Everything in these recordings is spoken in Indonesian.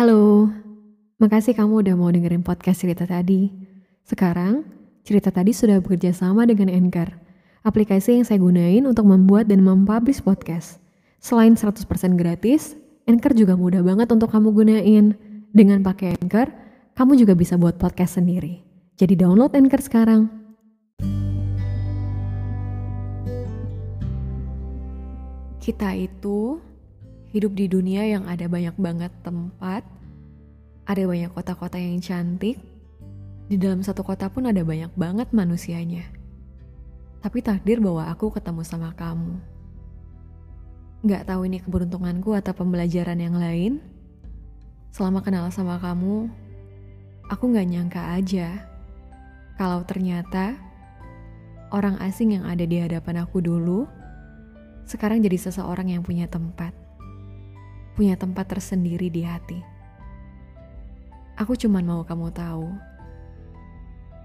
Halo, makasih kamu udah mau dengerin podcast cerita tadi. Sekarang, cerita tadi sudah bekerja sama dengan Anchor, aplikasi yang saya gunain untuk membuat dan mempublish podcast. Selain 100% gratis, Anchor juga mudah banget untuk kamu gunain. Dengan pakai Anchor, kamu juga bisa buat podcast sendiri. Jadi download Anchor sekarang. Kita itu hidup di dunia yang ada banyak banget tempat, ada banyak kota-kota yang cantik, di dalam satu kota pun ada banyak banget manusianya. Tapi takdir bahwa aku ketemu sama kamu. Gak tahu ini keberuntunganku atau pembelajaran yang lain. Selama kenal sama kamu, aku gak nyangka aja kalau ternyata orang asing yang ada di hadapan aku dulu sekarang jadi seseorang yang punya tempat punya tempat tersendiri di hati. Aku cuma mau kamu tahu,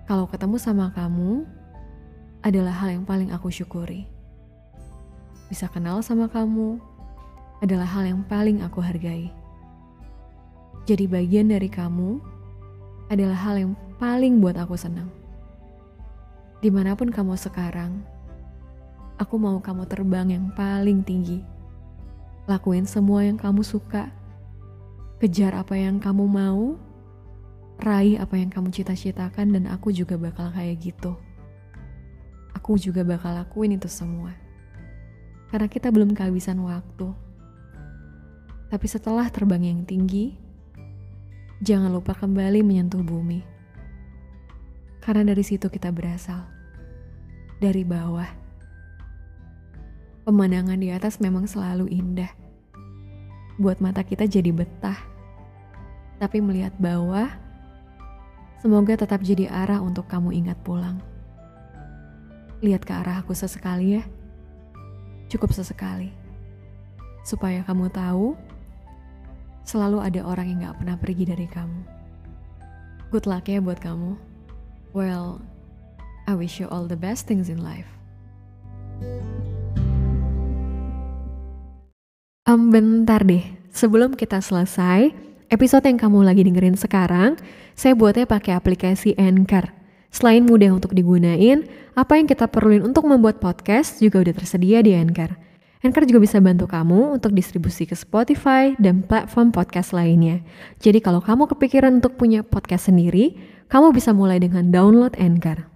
kalau ketemu sama kamu adalah hal yang paling aku syukuri. Bisa kenal sama kamu adalah hal yang paling aku hargai. Jadi bagian dari kamu adalah hal yang paling buat aku senang. Di mana pun kamu sekarang, aku mau kamu terbang yang paling tinggi Lakuin semua yang kamu suka. Kejar apa yang kamu mau. Raih apa yang kamu cita-citakan dan aku juga bakal kayak gitu. Aku juga bakal lakuin itu semua. Karena kita belum kehabisan waktu. Tapi setelah terbang yang tinggi, jangan lupa kembali menyentuh bumi. Karena dari situ kita berasal. Dari bawah Pemandangan di atas memang selalu indah. Buat mata kita jadi betah. Tapi melihat bawah, semoga tetap jadi arah untuk kamu ingat pulang. Lihat ke arah aku sesekali ya. Cukup sesekali. Supaya kamu tahu, selalu ada orang yang gak pernah pergi dari kamu. Good luck ya buat kamu. Well, I wish you all the best things in life. Um, bentar deh, sebelum kita selesai, episode yang kamu lagi dengerin sekarang, saya buatnya pakai aplikasi Anchor. Selain mudah untuk digunain, apa yang kita perluin untuk membuat podcast juga udah tersedia di Anchor. Anchor juga bisa bantu kamu untuk distribusi ke Spotify dan platform podcast lainnya. Jadi kalau kamu kepikiran untuk punya podcast sendiri, kamu bisa mulai dengan download Anchor.